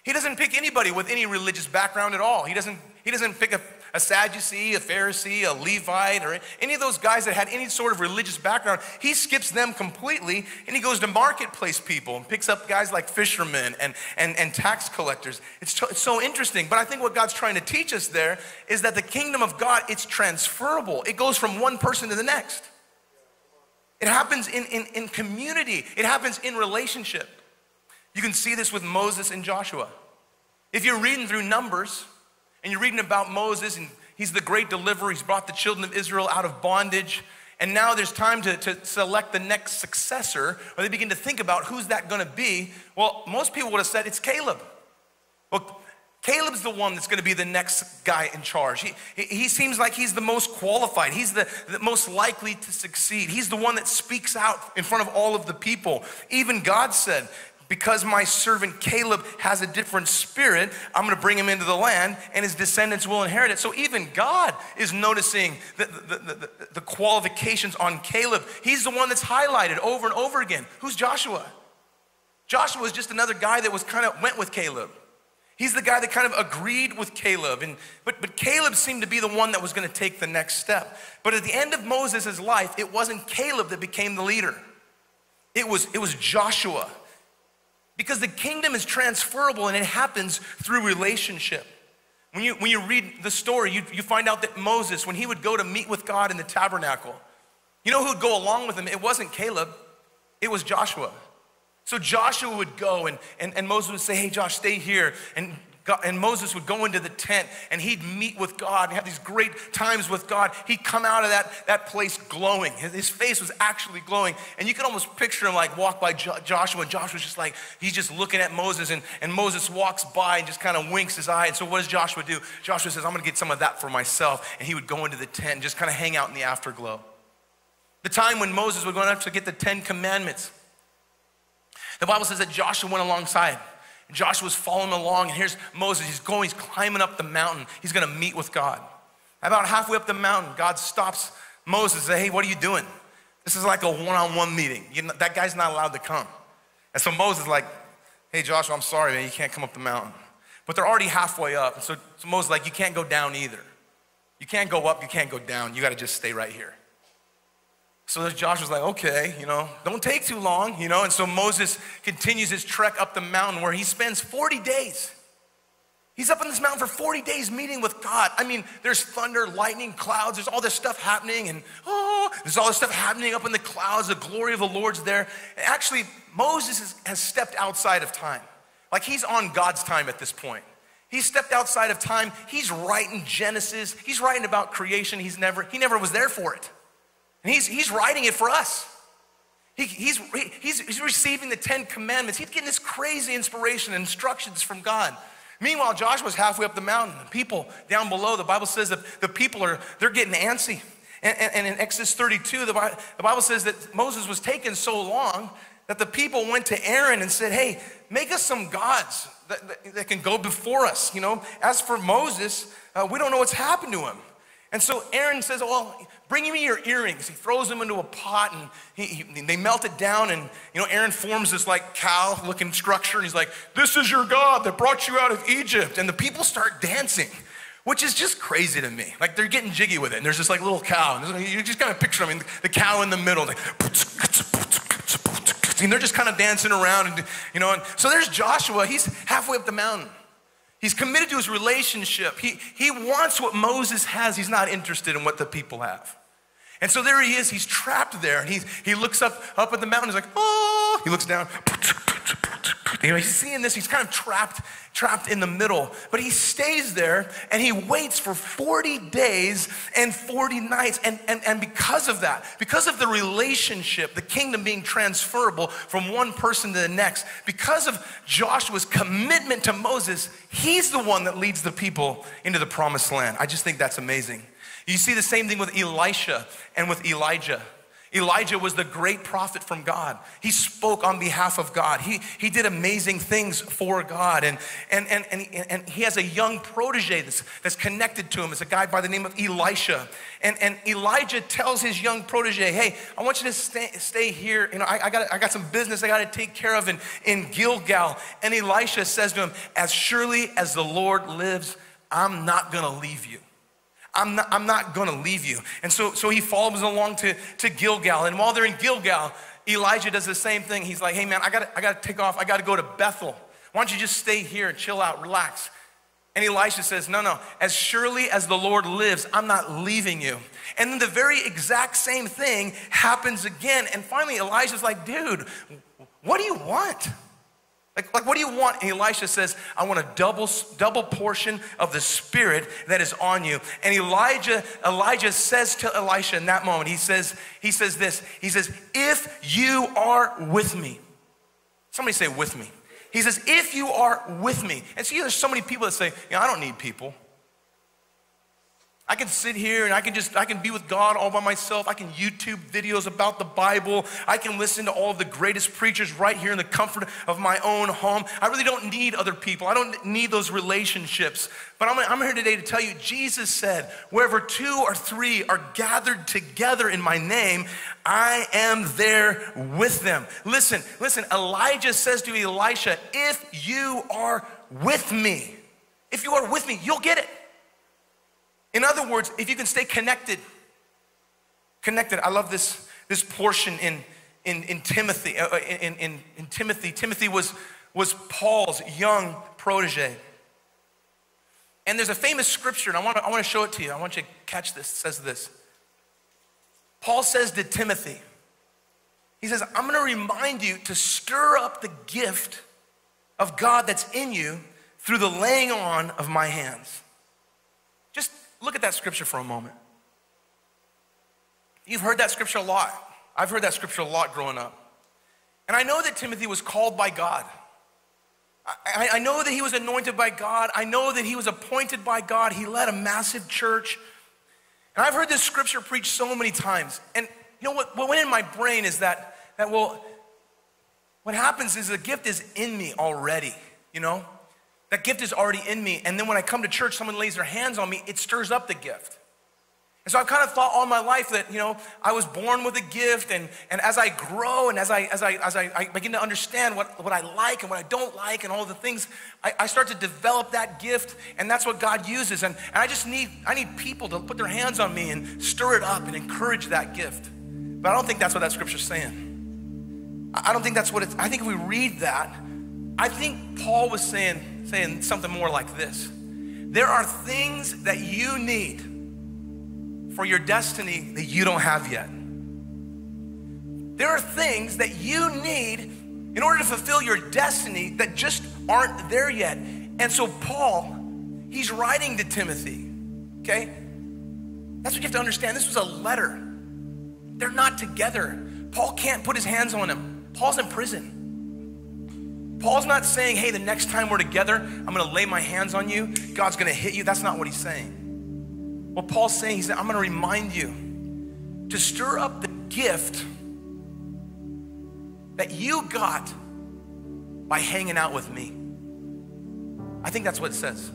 He doesn't pick anybody with any religious background at all. He doesn't, he doesn't pick a, a Sadducee, a Pharisee, a Levite, or any of those guys that had any sort of religious background. He skips them completely and he goes to marketplace people and picks up guys like fishermen and, and, and tax collectors. It's, to, it's so interesting. But I think what God's trying to teach us there is that the kingdom of God, it's transferable. It goes from one person to the next. It happens in, in, in community. It happens in relationship. You can see this with Moses and Joshua. If you're reading through Numbers and you're reading about Moses and he's the great deliverer, he's brought the children of Israel out of bondage, and now there's time to, to select the next successor, or they begin to think about who's that gonna be. Well, most people would have said it's Caleb. Well, Caleb's the one that's going to be the next guy in charge. He, he seems like he's the most qualified. He's the, the most likely to succeed. He's the one that speaks out in front of all of the people. Even God said, because my servant Caleb has a different spirit, I'm going to bring him into the land and his descendants will inherit it. So even God is noticing the, the, the, the, qualifications on Caleb. He's the one that's highlighted over and over again. Who's Joshua? Joshua is just another guy that was kind of went with Caleb. He's the guy that kind of agreed with Caleb. And, but, but Caleb seemed to be the one that was going to take the next step. But at the end of Moses' life, it wasn't Caleb that became the leader. It was, it was Joshua. Because the kingdom is transferable and it happens through relationship. When you, when you read the story, you, you find out that Moses, when he would go to meet with God in the tabernacle, you know who would go along with him? It wasn't Caleb, it was Joshua. So Joshua would go and, and, and Moses would say, Hey, Josh, stay here. And God, and Moses would go into the tent and he'd meet with God and have these great times with God. He'd come out of that, that place glowing. His, his face was actually glowing. And you could almost picture him like walk by jo- Joshua, and Joshua's just like, he's just looking at Moses, and, and Moses walks by and just kind of winks his eye. And so what does Joshua do? Joshua says, I'm gonna get some of that for myself. And he would go into the tent and just kind of hang out in the afterglow. The time when Moses would go up to get the Ten Commandments, the Bible says that Joshua went alongside. Joshua's following along, and here's Moses. He's going, he's climbing up the mountain. He's gonna meet with God. About halfway up the mountain, God stops Moses and says, Hey, what are you doing? This is like a one on one meeting. Know, that guy's not allowed to come. And so Moses is like, Hey, Joshua, I'm sorry, man, you can't come up the mountain. But they're already halfway up. And so, so Moses is like, You can't go down either. You can't go up, you can't go down. You gotta just stay right here. So Joshua's like, okay, you know, don't take too long, you know. And so Moses continues his trek up the mountain where he spends 40 days. He's up on this mountain for 40 days meeting with God. I mean, there's thunder, lightning, clouds, there's all this stuff happening, and oh, there's all this stuff happening up in the clouds. The glory of the Lord's there. Actually, Moses has, has stepped outside of time. Like he's on God's time at this point. He stepped outside of time. He's writing Genesis. He's writing about creation. He's never, he never was there for it. And he's, he's writing it for us. He, he's, he's, he's receiving the Ten Commandments. He's getting this crazy inspiration and instructions from God. Meanwhile, Joshua's halfway up the mountain. The people down below, the Bible says that the people are, they're getting antsy. And, and, and in Exodus 32, the Bible, the Bible says that Moses was taken so long that the people went to Aaron and said, hey, make us some gods that, that, that can go before us. You know, as for Moses, uh, we don't know what's happened to him. And so Aaron says, well, Bring me your earrings. He throws them into a pot and he, he, they melt it down. And, you know, Aaron forms this like cow looking structure. And he's like, This is your God that brought you out of Egypt. And the people start dancing, which is just crazy to me. Like they're getting jiggy with it. And there's this like little cow. And you just kind of picture, I mean, the cow in the middle. Like, and they're just kind of dancing around. And, you know, and so there's Joshua. He's halfway up the mountain. He's committed to his relationship. He, he wants what Moses has. He's not interested in what the people have. And so there he is, he's trapped there, and he, he looks up, up at the mountain, he's like, oh, he looks down. You know, he's seeing this, he's kind of trapped, trapped in the middle. But he stays there and he waits for 40 days and 40 nights. And, and, and because of that, because of the relationship, the kingdom being transferable from one person to the next, because of Joshua's commitment to Moses, he's the one that leads the people into the promised land. I just think that's amazing. You see the same thing with Elisha and with Elijah. Elijah was the great prophet from God. He spoke on behalf of God. He, he did amazing things for God. And, and, and, and, and he has a young protege that's, that's connected to him. It's a guy by the name of Elisha. And, and Elijah tells his young protege, hey, I want you to stay, stay here. You know, I, I, got, I got some business I got to take care of in, in Gilgal. And Elisha says to him, as surely as the Lord lives, I'm not going to leave you. I'm not, I'm not gonna leave you. And so, so he follows along to, to Gilgal. And while they're in Gilgal, Elijah does the same thing. He's like, hey man, I gotta, I gotta take off. I gotta go to Bethel. Why don't you just stay here and chill out, relax? And Elisha says, No, no, as surely as the Lord lives, I'm not leaving you. And then the very exact same thing happens again. And finally, Elijah's like, Dude, what do you want? Like, like what do you want? And Elisha says, I want a double, double portion of the spirit that is on you. And Elijah, Elijah says to Elisha in that moment, he says, he says this, he says, if you are with me. Somebody say with me. He says, if you are with me. And see, there's so many people that say, you know, I don't need people. I can sit here and I can just, I can be with God all by myself. I can YouTube videos about the Bible. I can listen to all of the greatest preachers right here in the comfort of my own home. I really don't need other people. I don't need those relationships. But I'm, I'm here today to tell you, Jesus said, wherever two or three are gathered together in my name, I am there with them. Listen, listen, Elijah says to Elisha, if you are with me, if you are with me, you'll get it. In other words, if you can stay connected, connected. I love this, this portion in, in, in Timothy. Uh, uh in, in, in Timothy, Timothy was, was Paul's young protege. And there's a famous scripture, and I want to I want to show it to you. I want you to catch this. It says this. Paul says to Timothy, he says, I'm going to remind you to stir up the gift of God that's in you through the laying on of my hands. Look at that scripture for a moment. You've heard that scripture a lot. I've heard that scripture a lot growing up. And I know that Timothy was called by God. I, I, know that he was anointed by God. I know that he was appointed by God. He led a massive church. And I've heard this scripture preached so many times. And you know what, what went in my brain is that, that well, what happens is the gift is in me already, you know? That gift is already in me. And then when I come to church, someone lays their hands on me, it stirs up the gift. And so I've kind of thought all my life that, you know, I was born with a gift, and, and as I grow and as I as I as I, I begin to understand what, what I like and what I don't like and all the things, I, I start to develop that gift, and that's what God uses. And, and I just need I need people to put their hands on me and stir it up and encourage that gift. But I don't think that's what that scripture's saying. I don't think that's what it's I think if we read that, I think Paul was saying, saying something more like this There are things that you need for your destiny that you don't have yet. There are things that you need in order to fulfill your destiny that just aren't there yet. And so, Paul, he's writing to Timothy, okay? That's what you have to understand. This was a letter. They're not together. Paul can't put his hands on him. Paul's in prison. Paul's not saying, hey, the next time we're together, I'm gonna lay my hands on you, God's gonna hit you. That's not what he's saying. What Paul's saying, he said, I'm gonna remind you to stir up the gift that you got by hanging out with me. I think that's what it says.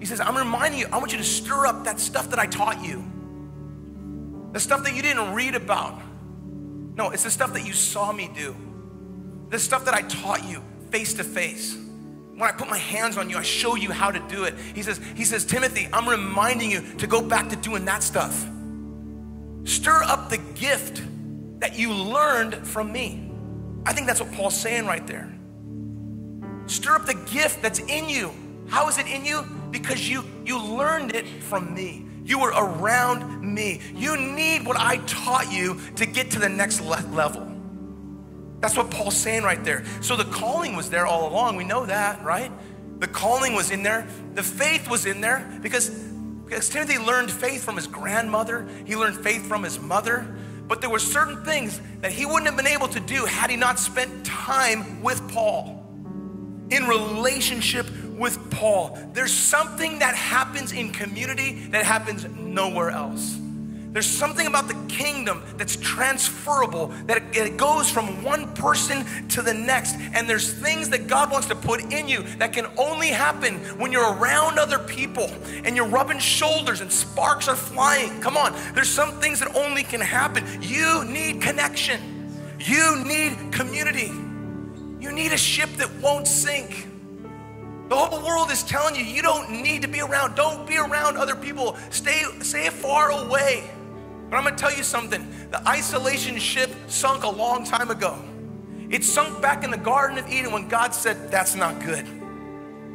He says, I'm reminding you, I want you to stir up that stuff that I taught you. the stuff that you didn't read about. No, it's the stuff that you saw me do, the stuff that I taught you face to face. When I put my hands on you, I show you how to do it. He says, he says, Timothy, I'm reminding you to go back to doing that stuff. Stir up the gift that you learned from me. I think that's what Paul's saying right there. Stir up the gift that's in you. How is it in you? Because you you learned it from me. You were around me. You need what I taught you to get to the next level. That's what Paul's saying right there. So the calling was there all along. We know that, right? The calling was in there. The faith was in there because, because Timothy learned faith from his grandmother. He learned faith from his mother. But there were certain things that he wouldn't have been able to do had he not spent time with Paul, in relationship with Paul. There's something that happens in community that happens nowhere else. There's something about the kingdom that's transferable, that it goes from one person to the next. And there's things that God wants to put in you that can only happen when you're around other people and you're rubbing shoulders and sparks are flying. Come on, there's some things that only can happen. You need connection, you need community, you need a ship that won't sink. The whole world is telling you you don't need to be around. Don't be around other people. Stay, stay far away. But I'm gonna tell you something the isolation ship sunk a long time ago. It sunk back in the Garden of Eden when God said, That's not good.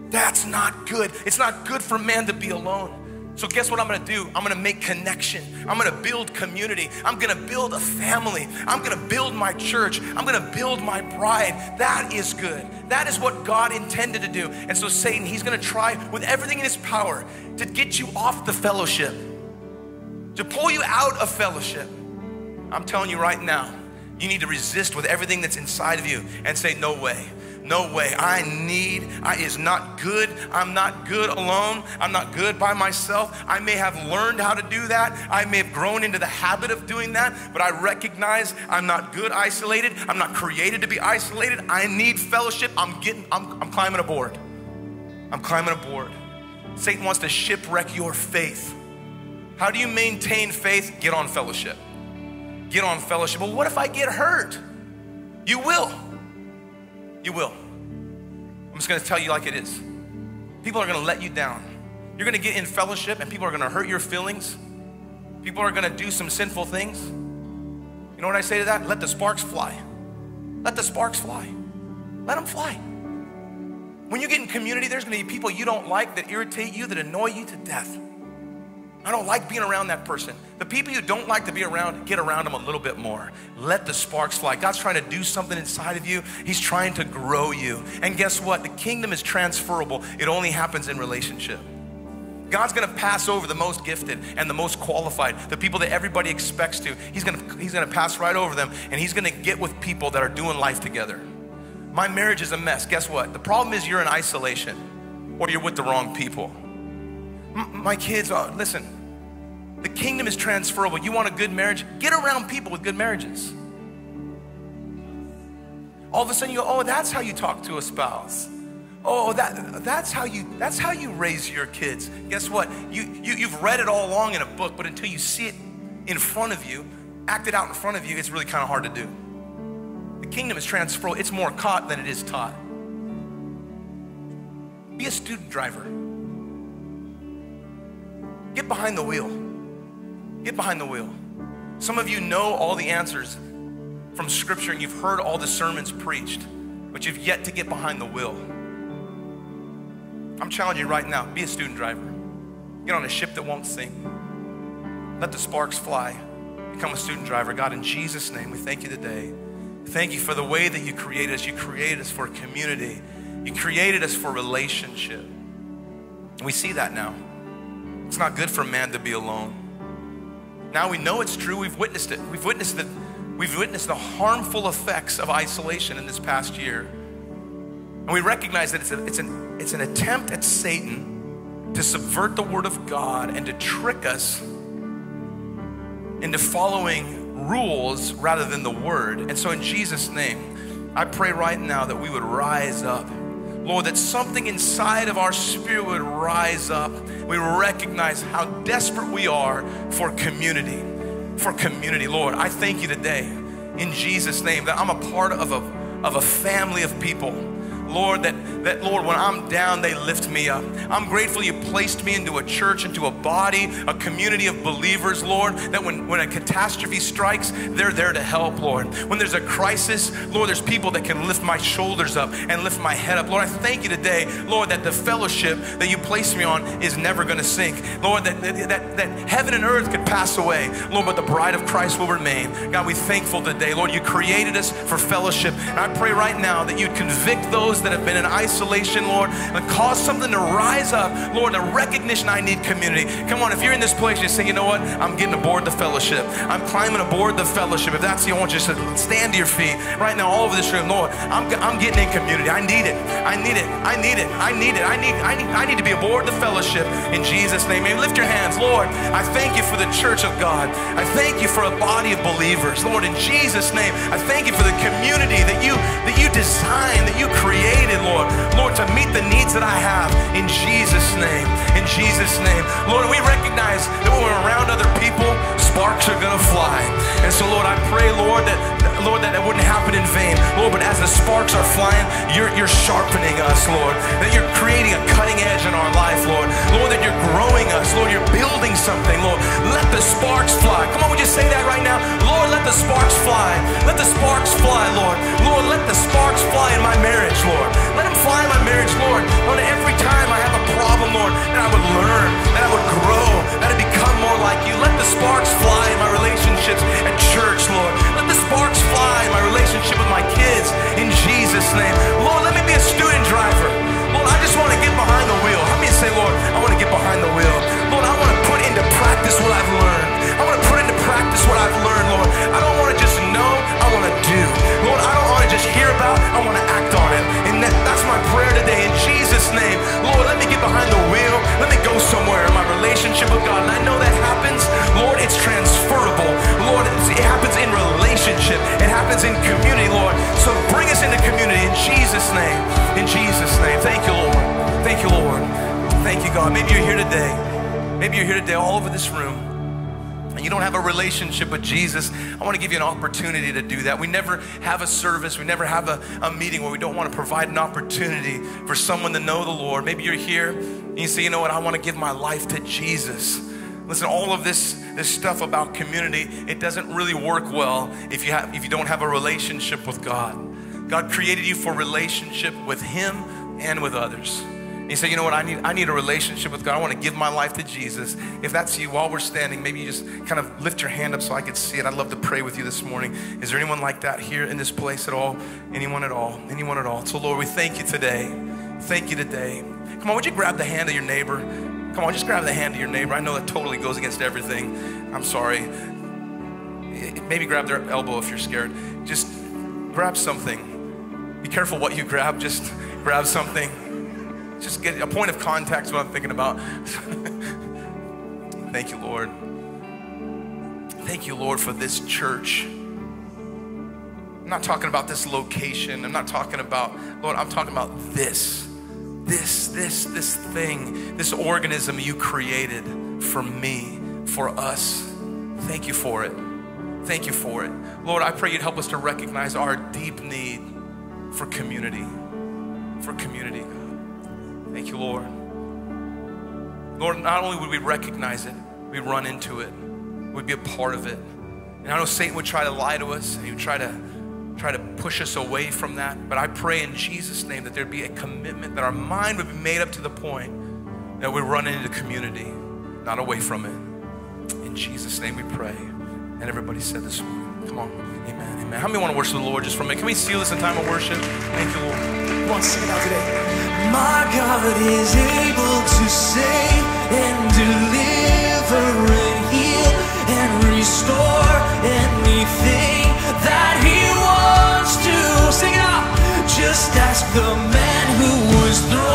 That's not good. It's not good for man to be alone. So, guess what I'm gonna do? I'm gonna make connection. I'm gonna build community. I'm gonna build a family. I'm gonna build my church. I'm gonna build my bride. That is good. That is what God intended to do. And so, Satan, he's gonna try with everything in his power to get you off the fellowship to pull you out of fellowship. I'm telling you right now, you need to resist with everything that's inside of you and say, No way. No way. I need, I is not good. I'm not good alone. I'm not good by myself. I may have learned how to do that. I may have grown into the habit of doing that, but I recognize I'm not good isolated. I'm not created to be isolated. I need fellowship. I'm getting, I'm, I'm climbing aboard. I'm climbing aboard. Satan wants to shipwreck your faith. How do you maintain faith? Get on fellowship. Get on fellowship. Well, what if I get hurt? You will. You will. I'm just gonna tell you like it is. People are gonna let you down. You're gonna get in fellowship and people are gonna hurt your feelings. People are gonna do some sinful things. You know what I say to that? Let the sparks fly. Let the sparks fly. Let them fly. When you get in community, there's gonna be people you don't like that irritate you, that annoy you to death. I don't like being around that person. The people you don't like to be around, get around them a little bit more. Let the sparks fly. God's trying to do something inside of you, He's trying to grow you. And guess what? The kingdom is transferable, it only happens in relationship. God's gonna pass over the most gifted and the most qualified, the people that everybody expects to. He's gonna, he's gonna pass right over them and He's gonna get with people that are doing life together. My marriage is a mess. Guess what? The problem is you're in isolation or you're with the wrong people my kids, are, listen, the kingdom is transferable. You want a good marriage? Get around people with good marriages. All of a sudden you go, oh, that's how you talk to a spouse. Oh, that, that's, how you, that's how you raise your kids. Guess what? You, you, you've read it all along in a book, but until you see it in front of you, acted out in front of you, it's really kind of hard to do. The kingdom is transferable. It's more caught than it is taught. Be a student driver. Get behind the wheel. Get behind the wheel. Some of you know all the answers from Scripture and you've heard all the sermons preached, but you've yet to get behind the wheel. I'm challenging you right now be a student driver. Get on a ship that won't sink. Let the sparks fly. Become a student driver. God, in Jesus' name, we thank you today. Thank you for the way that you created us. You created us for community, you created us for relationship. We see that now. It's not good for man to be alone. Now we know it's true. We've witnessed it. We've witnessed that. We've witnessed the harmful effects of isolation in this past year. And we recognize that it's, a, it's, an, it's an attempt at Satan to subvert the word of God and to trick us into following rules rather than the word. And so, in Jesus' name, I pray right now that we would rise up Lord, that something inside of our spirit would rise up. We recognize how desperate we are for community, for community. Lord, I thank you today in Jesus' name that I'm a part of a, of a family of people Lord, that, that, Lord, when I'm down, they lift me up. I'm grateful you placed me into a church, into a body, a community of believers, Lord, that when, when a catastrophe strikes, they're there to help, Lord. When there's a crisis, Lord, there's people that can lift my shoulders up and lift my head up. Lord, I thank you today, Lord, that the fellowship that you placed me on is never going to sink. Lord, that, that, that, heaven and earth could pass away, Lord, but the bride of Christ will remain. God, we thankful today. Lord, you created us for fellowship. And I pray right now that you'd convict those those that have been in isolation, Lord, and cause something to rise up, Lord, a recognition I need community. Come on, if you're in this place, you say, you know what? I'm getting aboard the fellowship. I'm climbing aboard the fellowship. If that's you, I want you to stand to your feet right now, all over this room. Lord, I'm, I'm getting in community. I need it. I need it. I need it. I need it. I need, I need, I need to be aboard the fellowship in Jesus' name. Maybe lift your hands. Lord, I thank you for the church of God. I thank you for a body of believers. Lord, in Jesus' name, I thank you for the community that you that you designed, that you created created, Lord. Lord, to meet the needs that I have in Jesus' name. In Jesus' name. Lord, we recognize that when we're around other people, sparks are gonna fly. And so, Lord, I pray, Lord, that Lord, that it wouldn't happen in vain. Lord, but as the sparks are flying, you're, you're sharpening us, Lord. That you're creating a cutting edge in our life, Lord. Lord, that you're growing us. Lord, you're building something, Lord. Let the sparks fly. Come on, would you say that right now? Lord, let the sparks fly. Let the sparks fly, Lord. Lord, let the sparks fly in my marriage, Lord. Let them fly in my marriage, Lord. Lord, every time I have a problem, Lord, that I would learn, that I would grow, that I'd become more like you. Let the sparks fly in my relationships at church, Lord. Let the sparks fly in my relationship with my kids in Jesus' name. Lord, let me be a student driver. Lord, I just want to get behind the wheel. How many say, Lord, I want to get behind the wheel? Lord, I want to put into practice what I've learned. I want to put into practice what I've learned, Lord. I don't want to just know, I want to do. Lord, I don't want to just hear about, I want to act on it. And that, that's my prayer today in Jesus' name. Lord, let me get behind the wheel. Let me go somewhere in my relationship with God. And I know that happens. Lord, it's transferable. Lord, it happens in relationship. It happens in community, Lord. So bring us into community in Jesus' name. In Jesus' name. Thank you, Lord. Thank you, Lord. Thank you, God. Maybe you're here today. Maybe you're here today all over this room and you don't have a relationship with Jesus, I want to give you an opportunity to do that. We never have a service, we never have a, a meeting where we don't want to provide an opportunity for someone to know the Lord. Maybe you're here and you say, you know what, I want to give my life to Jesus. Listen, all of this, this stuff about community, it doesn't really work well if you, have, if you don't have a relationship with God. God created you for relationship with Him and with others. You say, you know what, I need, I need a relationship with God. I want to give my life to Jesus. If that's you, while we're standing, maybe you just kind of lift your hand up so I could see it. I'd love to pray with you this morning. Is there anyone like that here in this place at all? Anyone at all? Anyone at all? So, Lord, we thank you today. Thank you today. Come on, would you grab the hand of your neighbor? Come on, just grab the hand of your neighbor. I know that totally goes against everything. I'm sorry. Maybe grab their elbow if you're scared. Just grab something. Be careful what you grab. Just grab something just get a point of contact what I'm thinking about. Thank you, Lord. Thank you, Lord, for this church. I'm not talking about this location. I'm not talking about, Lord, I'm talking about this. This, this, this thing, this organism you created for me, for us. Thank you for it. Thank you for it. Lord, I pray you'd help us to recognize our deep need for community. For community. Thank you, Lord. Lord, not only would we recognize it, we'd run into it, we'd be a part of it. And I know Satan would try to lie to us and he would try to try to push us away from that. But I pray in Jesus' name that there'd be a commitment, that our mind would be made up to the point that we run into community, not away from it. In Jesus' name we pray. And everybody said this morning. Come on. Amen. Amen. How many want to worship the Lord just for a minute? Can we seal this in time of worship? Thank you, Lord. Come on, sing it out today. My God is able to save and deliver and heal and restore anything that He wants to. Sing it out. Just ask the man who was thrown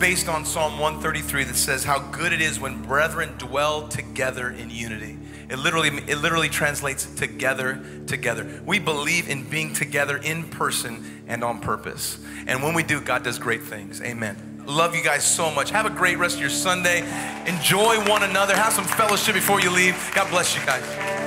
based on Psalm 133 that says how good it is when brethren dwell together in unity. It literally, it literally translates together, together. We believe in being together in person and on purpose. And when we do, God does great things. Amen. Love you guys so much. Have a great rest of your Sunday. Enjoy one another. Have some fellowship before you leave. God bless you guys.